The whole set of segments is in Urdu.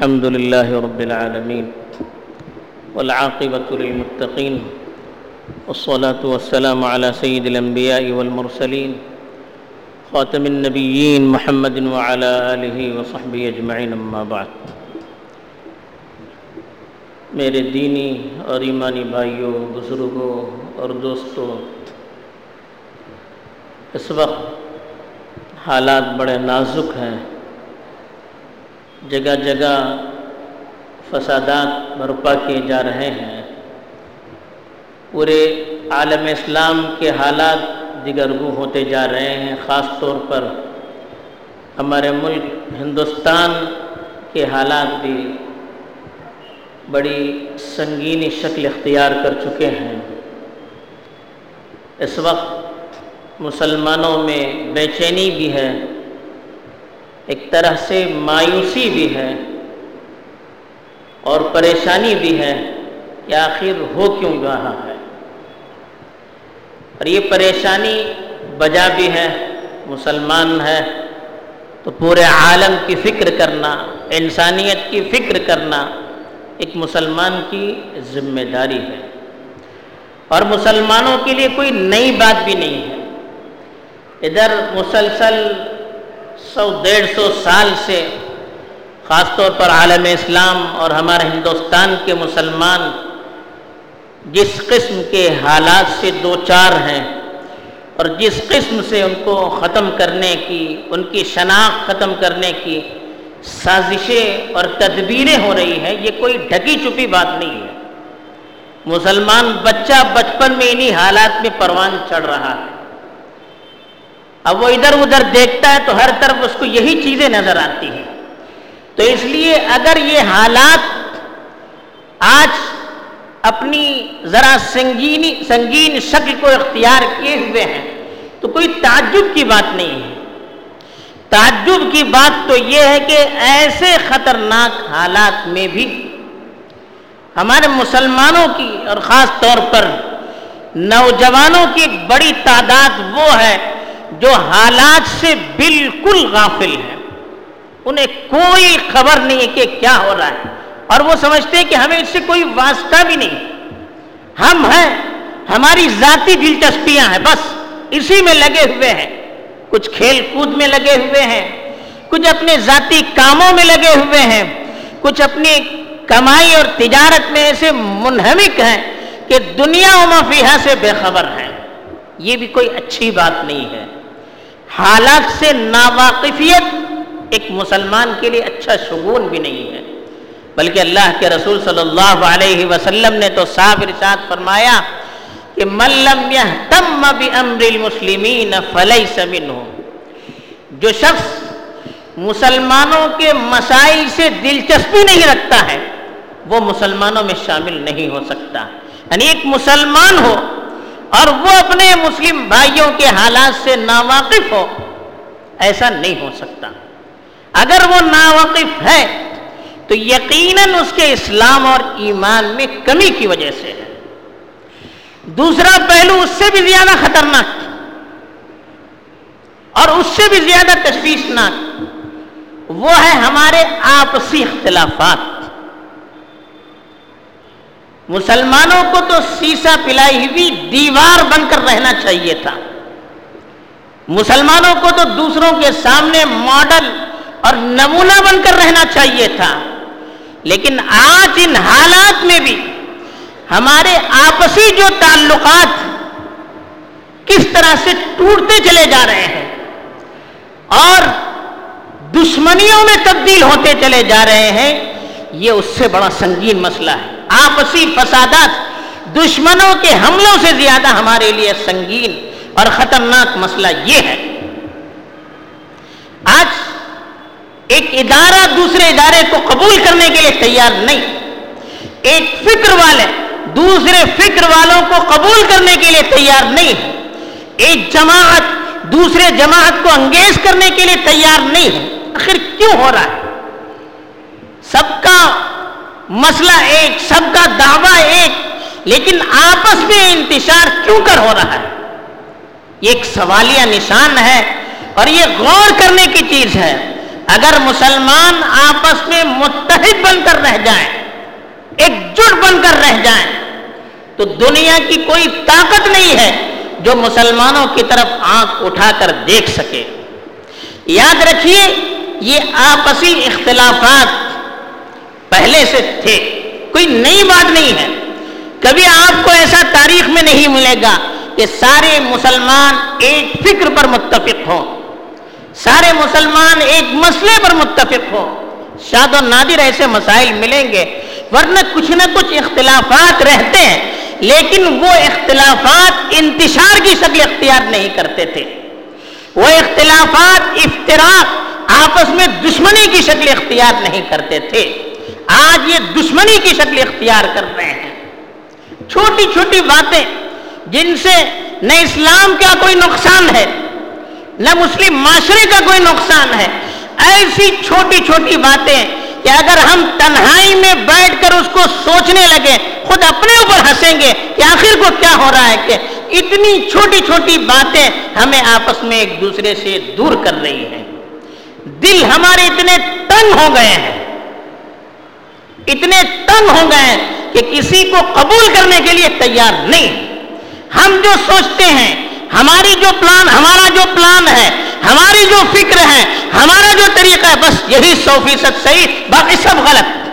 الحمد لله رب العالمين والعاقبة للمتقين والصلاة والسلام على سيد الأنبياء والمرسلين خاتم النبيين محمد وعلى آله وصحبه أجمعين أما بعد. میرے دینی اور ایمانی بھائیوں، بزرگوں اور دوستوں، اس وقت حالات بڑے نازک ہیں۔ جگہ جگہ فسادات برپا کیے جا رہے ہیں۔ پورے عالم اسلام کے حالات دیگرگو ہوتے جا رہے ہیں، خاص طور پر ہمارے ملک ہندوستان کے حالات بھی بڑی سنگینی شکل اختیار کر چکے ہیں۔ اس وقت مسلمانوں میں بے چینی بھی ہے۔ ایک طرح سے مایوسی بھی ہے اور پریشانی بھی ہے کہ آخر ہو کیوں رہا ہے۔ اور یہ پریشانی بجا بھی ہے، مسلمان ہے تو پورے عالم کی فکر کرنا، انسانیت کی فکر کرنا ایک مسلمان کی ذمہ داری ہے۔ اور مسلمانوں کے لیے کوئی نئی بات بھی نہیں ہے۔ ادھر مسلسل سو ڈیڑھ سو سال سے خاص طور پر عالم اسلام اور ہمارے ہندوستان کے مسلمان جس قسم کے حالات سے دو چار ہیں اور جس قسم سے ان کو ختم کرنے کی، ان کی شناخت ختم کرنے کی سازشیں اور تدبیریں ہو رہی ہیں، یہ کوئی ڈھکی چھپی بات نہیں ہے۔ مسلمان بچہ بچپن میں انہی حالات میں پروان چڑھ رہا ہے۔ اب وہ ادھر ادھر دیکھتا ہے تو ہر طرف اس کو یہی چیزیں نظر آتی ہیں۔ تو اس لیے اگر یہ حالات آج اپنی ذرا سنگینی سنگین شکل کو اختیار کیے ہوئے ہیں، تو کوئی تعجب کی بات نہیں ہے۔ تعجب کی بات تو یہ ہے کہ ایسے خطرناک حالات میں بھی ہمارے مسلمانوں کی اور خاص طور پر نوجوانوں کی ایک بڑی تعداد وہ ہے جو حالات سے بالکل غافل ہیں، انہیں کوئی خبر نہیں ہے کہ کیا ہو رہا ہے۔ اور وہ سمجھتے ہیں کہ ہمیں اس سے کوئی واسطہ بھی نہیں۔ ہم ہیں، ہماری ذاتی دلچسپیاں ہیں، بس اسی میں لگے ہوئے ہیں۔ کچھ کھیل کود میں لگے ہوئے ہیں، کچھ اپنے ذاتی کاموں میں لگے ہوئے ہیں۔ کچھ اپنی کمائی اور تجارت میں ایسے منہمک ہیں کہ دنیا و مفیہ سے بے خبر ہیں۔ یہ بھی کوئی اچھی بات نہیں ہے۔ حالات سے ناواقفیت ایک مسلمان کے لیے اچھا شگون بھی نہیں ہے۔ بلکہ اللہ کے رسول صلی اللہ علیہ وسلم نے تو صاف ارشاد فرمایا کہ ملم یہتم بامر المسلمین فلیس منهم جو شخص مسلمانوں کے مسائل سے دلچسپی نہیں رکھتا ہے، وہ مسلمانوں میں شامل نہیں ہو سکتا۔ یعنی ایک مسلمان ہو اور وہ اپنے مسلم بھائیوں کے حالات سے ناواقف ہو، ایسا نہیں ہو سکتا۔ اگر وہ ناواقف ہے، تو یقیناً اس کے اسلام اور ایمان میں کمی کی وجہ سے ہے۔ دوسرا پہلو، اس سے بھی زیادہ خطرناک۔ اور اس سے بھی زیادہ تشویشناک۔ وہ ہے ہمارے آپسی اختلافات۔ مسلمانوں کو تو سیسا پلائی ہوئی دیوار بن کر رہنا چاہیے تھا۔ مسلمانوں کو تو دوسروں کے سامنے ماڈل اور نمونہ بن کر رہنا چاہیے تھا۔ لیکن آج ان حالات میں بھی ہمارے آپسی جو تعلقات کس طرح سے ٹوٹتے چلے جا رہے ہیں اور دشمنیوں میں تبدیل ہوتے چلے جا رہے ہیں، یہ اس سے بڑا سنگین مسئلہ ہے۔ آپسی فسادات، دشمنوں کے حملوں سے زیادہ ہمارے لیے سنگین اور خطرناک مسئلہ یہ ہے۔ آج ایک ادارہ دوسرے ادارے کو قبول کرنے کے لیے تیار نہیں۔ ایک فکر والے دوسرے فکر والوں کو قبول کرنے کے لیے تیار نہیں ہے۔ ایک جماعت دوسرے جماعت کو انگیز کرنے کے لیے تیار نہیں ہے۔ آخر کیوں ہو رہا ہے؟ مسئلہ ایک، سب کا دعویٰ ایک، لیکن آپس میں انتشار کیوں کر ہو رہا ہے؟ یہ ایک سوالیہ نشان ہے اور یہ غور کرنے کی چیز ہے۔ اگر مسلمان آپس میں متحد بن کر رہ جائیں ایک جٹ بن کر رہ جائیں، تو دنیا کی کوئی طاقت نہیں ہے جو مسلمانوں کی طرف آنکھ اٹھا کر دیکھ سکے۔ یاد رکھیے، یہ آپسی اختلافات پہلے سے تھے۔ کوئی نئی بات نہیں ہے۔ کبھی آپ کو ایسا تاریخ میں نہیں ملے گا کہ سارے مسلمان ایک فکر پر متفق ہوں۔ سارے مسلمان ایک مسئلے پر متفق ہوں۔ شاد و نادر ایسے مسائل ملیں گے، ورنہ کچھ نہ کچھ اختلافات رہتے ہیں، لیکن وہ اختلافات انتشار کی شکل اختیار نہیں کرتے تھے۔ وہ اختلافات افطراک آپس میں دشمنی کی شکل اختیار نہیں کرتے تھے۔ آج یہ دشمنی کی شکل اختیار کر رہے ہیں۔ چھوٹی چھوٹی باتیں جن سے نہ اسلام کا کوئی نقصان ہے، نہ مسلم معاشرے کا کوئی نقصان ہے۔ ایسی چھوٹی چھوٹی باتیں کہ اگر ہم تنہائی میں بیٹھ کر اس کو سوچنے لگے خود اپنے اوپر ہنسیں گے کہ آخر کو کیا ہو رہا ہے کہ اتنی چھوٹی چھوٹی باتیں ہمیں آپس میں ایک دوسرے سے دور کر رہی ہیں۔ دل ہمارے اتنے تنگ ہو گئے ہیں۔ اتنے تنگ ہو گئے کہ کسی کو قبول کرنے کے لیے تیار نہیں ہم جو سوچتے ہیں، ہماری جو پلان، ہمارا جو پلان ہے، ہماری جو فکر ہے، ہمارا جو طریقہ ہے، بس یہی سو فیصد صحیح، باقی سب غلط۔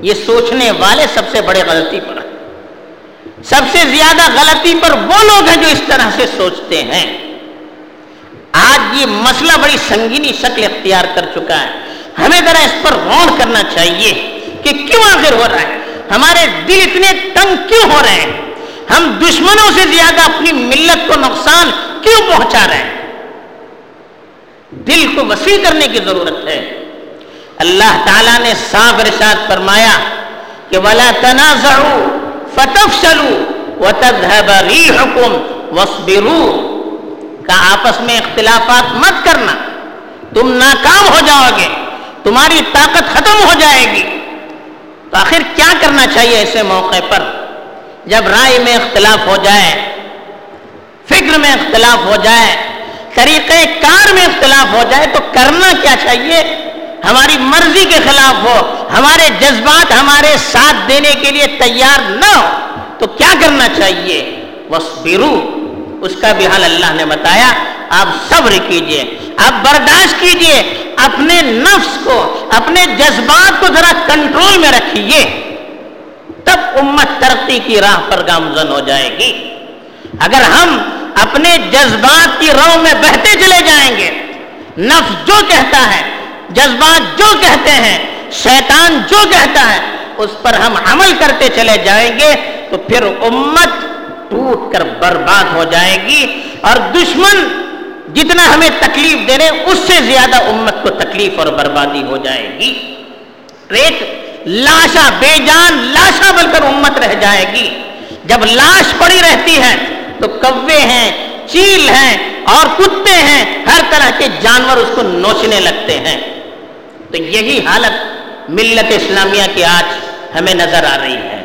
یہ سوچنے والے سب سے بڑے غلطی پر ہیں۔ سب سے زیادہ غلطی پر وہ لوگ ہیں جو اس طرح سے سوچتے ہیں۔ آج یہ مسئلہ بڑی سنگینی شکل اختیار کر چکا ہے۔ ہمیں ذرا اس پر غور کرنا چاہیے۔ کہ کیوں آخر ہو رہا ہے؟ ہمارے دل اتنے تنگ کیوں ہو رہے ہیں؟ ہم دشمنوں سے زیادہ اپنی ملت کو نقصان کیوں پہنچا رہے ہیں؟ دل کو وسیع کرنے کی ضرورت ہے۔ اللہ تعالیٰ نے صاف ارشاد فرمایا کہ ولا تنازعوا فتفشلوا وتذهب ريحكم واصبروا۔ کا آپس میں اختلافات مت کرنا۔ تم ناکام ہو جاؤ گے۔ تمہاری طاقت ختم ہو جائے گی۔ تو آخر کیا کرنا چاہیے ایسے موقع پر؟ جب رائے میں اختلاف ہو جائے، فکر میں اختلاف ہو جائے، طریقہ کار میں اختلاف ہو جائے، تو کرنا کیا چاہیے؟ ہماری مرضی کے خلاف ہو، ہمارے جذبات ہمارے ساتھ دینے کے لیے تیار نہ ہو، تو کیا کرنا چاہیے؟ وسبرو اس کا بھی حال اللہ نے بتایا۔ آپ صبر کیجیے، آپ برداشت کیجیے۔ اپنے نفس کو، اپنے جذبات کو ذرا کنٹرول میں رکھیے، تب امت ترقی کی راہ پر گامزن ہو جائے گی۔ اگر ہم اپنے جذبات کی رو میں بہتے چلے جائیں گے، نفس جو کہتا ہے، جذبات جو کہتے ہیں، شیطان جو کہتا ہے، اس پر ہم عمل کرتے چلے جائیں گے، تو پھر امت ٹوٹ کر برباد ہو جائے گی اور دشمن جتنا ہمیں تکلیف دے رہے اس سے زیادہ امت کو تکلیف اور بربادی ہو جائے گی۔ ایک لاشا بے جان لاشا بن کر امت رہ جائے گی۔ جب لاش پڑی رہتی ہے، تو کوے ہیں، چیل ہیں اور کتے ہیں، ہر طرح کے جانور اس کو نوچنے لگتے ہیں۔ تو یہی حالت ملت اسلامیہ کی آج ہمیں نظر آ رہی ہے۔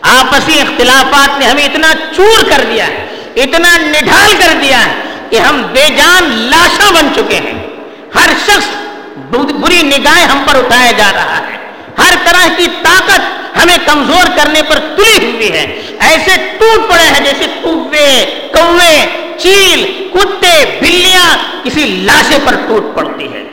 آپسی اختلافات نے ہمیں اتنا چور کر دیا ہے، اتنا نڈھال کر دیا ہے کہ ہم بے جان لاشا بن چکے ہیں۔ ہر شخص بری نگاہیں ہم پر اٹھایا جا رہا ہے۔ ہر طرح کی طاقت ہمیں کمزور کرنے پر تلی ہوئی ہے۔ ایسے ٹوٹ پڑے ہیں جیسے کوے کوے، چیل، کتے، بلیاں کسی لاشے پر ٹوٹ پڑتی ہے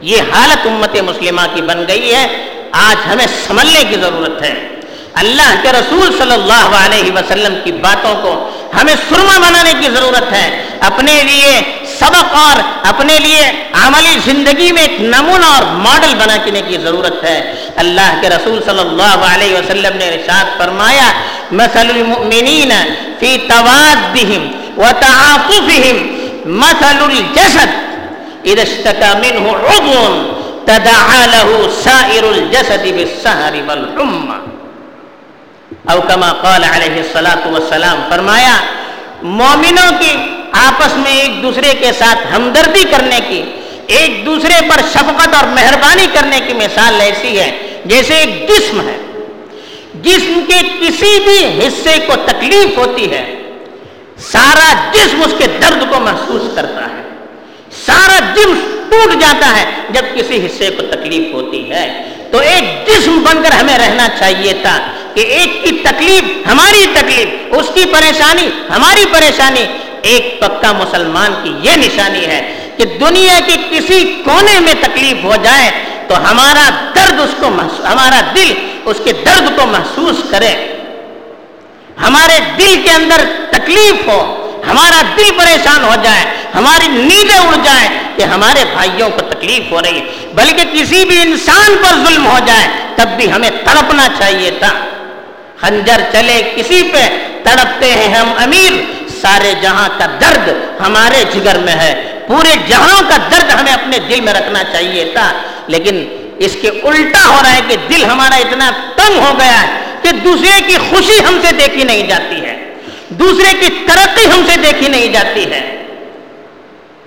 یہ حالت امت مسلمہ کی بن گئی ہے۔ آج ہمیں سنبھلنے کی ضرورت ہے۔ اللہ کے رسول صلی اللہ علیہ وسلم کی باتوں کو ہمیں سرما بنانے کی ضرورت ہے۔ اپنے لیے سبق اور اپنے لیے عملی زندگی میں ایک نمونہ اور ماڈل بنا بنانے کی ضرورت ہے۔ اللہ کے رسول صلی اللہ علیہ وسلم نے ارشاد فرمایا، مثل المؤمنین فی توادہم وتعاطفہم مثل الجسد اذا اشتكى منه عضو تدعى له سائر الجسد بالسهر والحمى۔ او کما قال علیہ السلاۃ فرمایا، مومنوں کی آپس میں ایک دوسرے کے ساتھ ہمدردی کرنے کی، ایک دوسرے پر شفقت اور مہربانی کرنے کی مثال ایسی ہے، جیسے ایک جسم ہے۔ جسم کے کسی بھی حصے کو تکلیف ہوتی ہے۔ سارا جسم اس کے درد کو محسوس کرتا ہے۔ سارا جسم ٹوٹ جاتا ہے جب کسی حصے کو تکلیف ہوتی ہے۔ تو ایک جسم بن کر ہمیں رہنا چاہیے تھا۔ کہ ایک کی تکلیف ہماری تکلیف، اس کی پریشانی ہماری پریشانی۔ ایک پکا مسلمان کی یہ نشانی ہے کہ دنیا کے کسی کونے میں تکلیف ہو جائے تو ہمارا درد اس کو ہمارا دل اس کے درد کو محسوس کرے۔ ہمارے دل کے اندر تکلیف ہو، ہمارا دل پریشان ہو جائے، ہماری نیندیں اڑ جائیں کہ ہمارے بھائیوں کو تکلیف ہو رہی ہے۔ بلکہ کسی بھی انسان پر ظلم ہو جائے، تب بھی ہمیں تڑپنا چاہیے تھا۔ خنجر چلے کسی پہ تڑپتے ہیں ہم امیر۔ سارے جہاں کا درد ہمارے جگر میں ہے۔ پورے جہاں کا درد ہمیں اپنے دل میں رکھنا چاہیے تھا۔ لیکن اس کے الٹا ہو رہا ہے کہ دل ہمارا اتنا تنگ ہو گیا ہے کہ دوسرے کی خوشی ہم سے دیکھی نہیں جاتی ہے۔ دوسرے کی ترقی ہم سے دیکھی نہیں جاتی ہے۔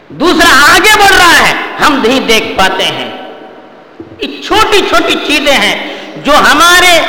دوسرا آگے بڑھ رہا ہے۔ ہم نہیں دیکھ پاتے ہیں۔ یہ چھوٹی چھوٹی چیزیں ہیں جو ہمارے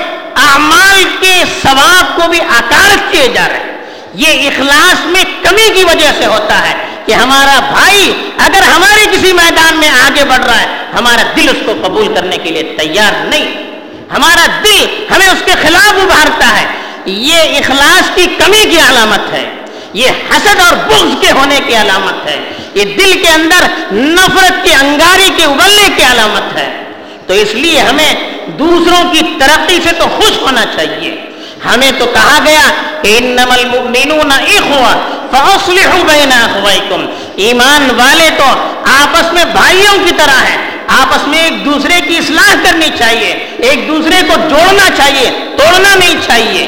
اعمال کے ثواب کو بھی آکارت کیے جا رہے ہیں۔ یہ اخلاص میں کمی کی وجہ سے ہوتا ہے کہ ہمارا بھائی اگر ہمارے کسی میدان میں آگے بڑھ رہا ہے، ہمارا دل اس کو قبول کرنے کے لیے تیار نہیں۔ ہمارا دل ہمیں اس کے خلاف ابھارتا ہے۔ یہ اخلاص کی کمی کی علامت ہے۔ یہ حسد اور بغض کے ہونے کی علامت ہے۔ یہ دل کے اندر نفرت کے انگاری کے ابلنے کی علامت ہے۔ تو اس لیے ہمیں دوسروں کی ترقی سے تو خوش ہونا چاہیے۔ ہمیں تو کہا گیا کہ انما المؤمنون اخوہ فاصلحوا بین ایمان والے تو آپس میں بھائیوں کی طرح ہیں۔ آپس میں ایک دوسرے کی اصلاح کرنی چاہیے۔ ایک دوسرے کو جوڑنا چاہیے، توڑنا نہیں چاہیے،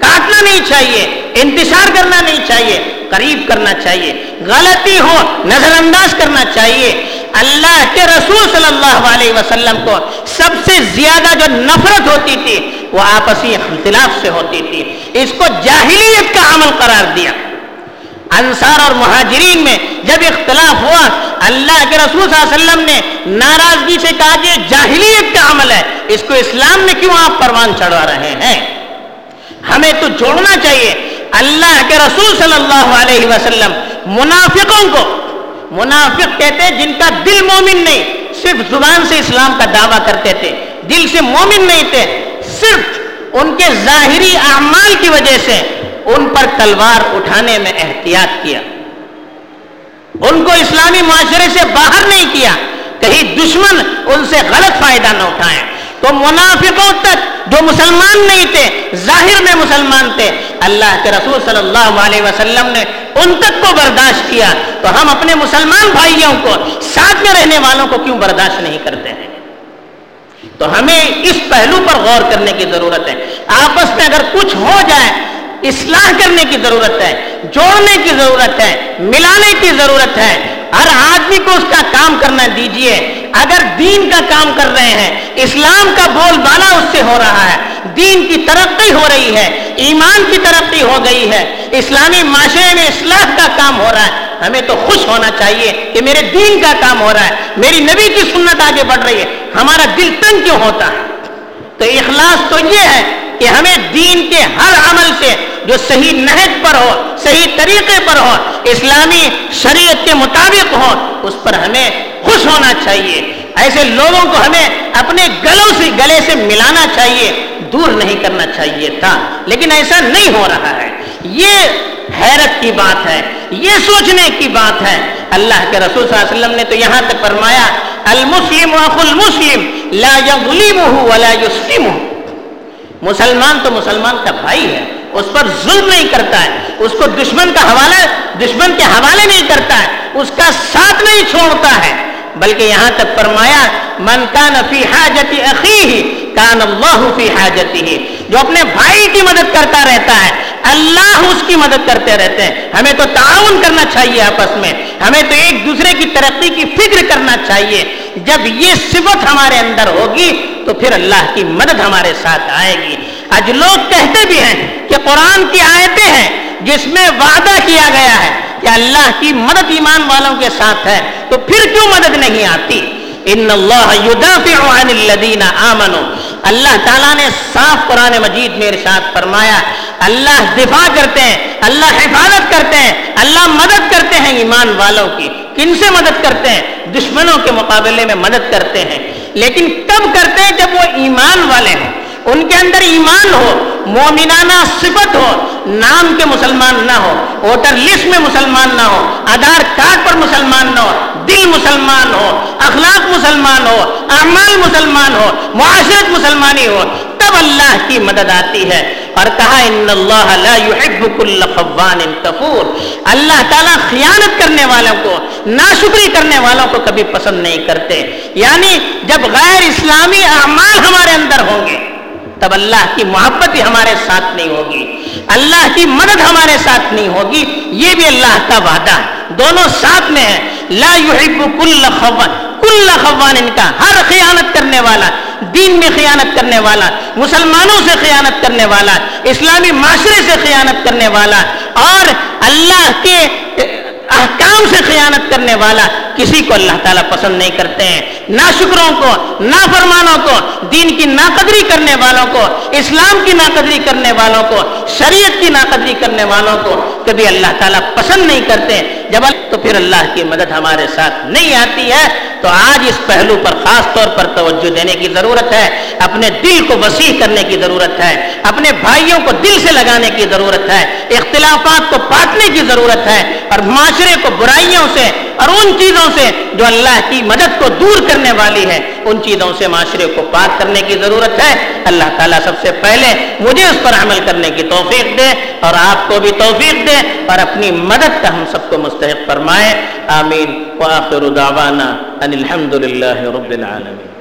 کاٹنا نہیں چاہیے، انتشار کرنا نہیں چاہیے، قریب کرنا چاہیے، غلطی ہو نظر انداز کرنا چاہیے۔ اللہ کے رسول صلی اللہ علیہ وسلم کو سب سے زیادہ جو نفرت ہوتی تھی وہ آپسی اختلاف سے ہوتی تھی۔ اس کو جاہلیت کا عمل قرار دیا۔ انصار اور مہاجرین میں جب اختلاف ہوا، اللہ کے رسول صلی اللہ علیہ وسلم نے ناراضگی سے کہا کہ جاہلیت کا عمل ہے، اس کو اسلام میں کیوں آپ پروان چڑھا رہے ہیں؟ ہمیں تو جوڑنا چاہیے۔ اللہ کے رسول صلی اللہ علیہ وسلم منافقوں کو منافق کہتے جن کا دل مومن نہیں، صرف زبان سے اسلام کا دعویٰ کرتے تھے، دل سے مومن نہیں تھے، صرف ان کے ظاہری اعمال کی وجہ سے ان پر تلوار اٹھانے میں احتیاط کیا۔ ان کو اسلامی معاشرے سے باہر نہیں کیا، کہیں دشمن ان سے غلط فائدہ نہ اٹھائیں تو منافقوں تک جو مسلمان نہیں تھے، ظاہر میں مسلمان تھے۔ اللہ کے رسول صلی اللہ علیہ وسلم نے ان تک کو برداشت کیا۔ تو ہم اپنے مسلمان بھائیوں کو، ساتھ میں رہنے والوں کو کیوں برداشت نہیں کرتے ہیں؟ تو ہمیں اس پہلو پر غور کرنے کی ضرورت ہے۔ آپس میں اگر کچھ ہو جائے، اصلاح کرنے کی ضرورت ہے، جوڑنے کی ضرورت ہے، ملانے کی ضرورت ہے۔ ہر آدمی کو اس کا کام کرنا دیجیے۔ اگر دین کا کام کر رہے ہیں، اسلام کا بول بالا اس سے ہو رہا ہے۔ دین کی ترقی ہو رہی ہے، ایمان کی ترقی ہو گئی ہے۔ اسلامی معاشرے میں اصلاح کا کام ہو رہا ہے۔ ہمیں تو خوش ہونا چاہیے کہ میرے دین کا کام ہو رہا ہے۔ میری نبی کی سنت آگے بڑھ رہی ہے۔ ہمارا دل تنگ کیوں ہوتا ہے؟ تو اخلاص تو یہ ہے کہ ہمیں دین کے ہر عمل سے جو صحیح نہج پر ہو، صحیح طریقے پر ہو، اسلامی شریعت کے مطابق ہو، اس پر ہمیں خوش ہونا چاہیے۔ ایسے لوگوں کو ہمیں اپنے گلوں سے گلے سے ملانا چاہیے، دور نہیں کرنا چاہیے تھا۔ لیکن ایسا نہیں ہو رہا ہے۔ یہ حیرت کی بات ہے، یہ سوچنے کی بات ہے۔ اللہ کے رسول صلی اللہ علیہ وسلم نے تو یہاں تک فرمایا، المسلم اخو المسلم لا يظلمه ولا يسلمه مسلمان تو مسلمان کا بھائی ہے، اس پر ظلم نہیں کرتا ہے۔ اس کو دشمن کا حوالہ، دشمن کے حوالے نہیں کرتا ہے۔ اس کا ساتھ نہیں چھوڑتا ہے۔ بلکہ یہاں تک فرمایا، من کان فی حاجت اخیہ، کان اللہ فی حاجتہ. جو اپنے بھائی کی مدد کرتا رہتا ہے، اللہ اس کی مدد کرتے رہتے ہیں۔ ہمیں تو تعاون کرنا چاہیے آپس میں۔ ہمیں تو ایک دوسرے کی ترقی کی فکر کرنا چاہیے۔ جب یہ صفت ہمارے اندر ہوگی، تو پھر اللہ کی مدد ہمارے ساتھ آئے گی۔ آج لوگ کہتے بھی ہیں کہ قرآن کی آیتیں ہیں جس میں وعدہ کیا گیا ہے کہ اللہ کی مدد ایمان والوں کے ساتھ ہے، تو پھر کیوں مدد نہیں آتی؟ ان اللہ يدافع عن الذين آمنوا۔ اللہ تعالیٰ نے صاف قرآن مجید میں ارشاد فرمایا، اللہ دفاع کرتے ہیں، اللہ حفاظت کرتے ہیں، اللہ مدد کرتے ہیں ایمان والوں کی۔ کن سے مدد کرتے ہیں؟ دشمنوں کے مقابلے میں مدد کرتے ہیں۔ لیکن کب کرتے ہیں؟ جب وہ ایمان والے ہوں ان کے اندر ایمان ہو، مومنانہ صفت ہو، نام کے مسلمان نہ ہو، ووٹر لسٹ میں مسلمان نہ ہو، آدھار کارڈ پر مسلمان نہ ہو، دل مسلمان ہو، اخلاق مسلمان ہو، اعمال مسلمان ہو، معاشرت مسلمانی ہو، تب اللہ کی مدد آتی ہے۔ اور کہا، ان اللہ لا يحب كل خوان کفور اللہ تعالیٰ خیانت کرنے والوں کو، ناشکری کرنے والوں کو کبھی پسند نہیں کرتے۔ یعنی جب غیر اسلامی اعمال ہمارے اندر ہوں گے تب اللہ کی محبت ہی ہمارے ساتھ نہیں ہوگی۔ اللہ کی مدد ہمارے ساتھ نہیں ہوگی۔ یہ بھی اللہ کا وعدہ ہے۔ دونوں ساتھ میں ہیں۔ لا يحب كل خوان۔ کل خوان ان کا ہر خیانت کرنے والا، دین میں خیانت کرنے والا، مسلمانوں سے خیانت کرنے والا، اسلامی معاشرے سے خیانت کرنے والا، اور اللہ کے احکام سے خیانت کرنے والا کسی کو اللہ تعالیٰ پسند نہیں کرتے ہیں۔ ناشکروں کو، نافرمانوں کو، دین کی ناقدری کرنے والوں کو، اسلام کی ناقدری کرنے والوں کو، شریعت کی ناقدری کرنے والوں کو کبھی اللہ تعالیٰ پسند نہیں کرتے۔ جب تو پھر اللہ کی مدد ہمارے ساتھ نہیں آتی ہے، تو آج اس پہلو پر خاص طور پر توجہ دینے کی ضرورت ہے، اپنے دل کو وسیع کرنے کی ضرورت ہے، اپنے بھائیوں کو دل سے لگانے کی ضرورت ہے، اختلافات کو پاٹنے کی ضرورت ہے، اور معاشرے کو برائیوں سے اور ان چیزوں سے جو اللہ کی مدد کو دور کرنے والی ہے۔ ان چیزوں سے معاشرے کو پاک کرنے کی ضرورت ہے۔ اللہ تعالیٰ سب سے پہلے مجھے اس پر عمل کرنے کی توفیق دے اور آپ کو بھی توفیق دے اور اپنی مدد کا ہم سب کو مستحق فرمائے۔ آمین۔ وآخر دعوانا ان الحمد للہ رب العالمین۔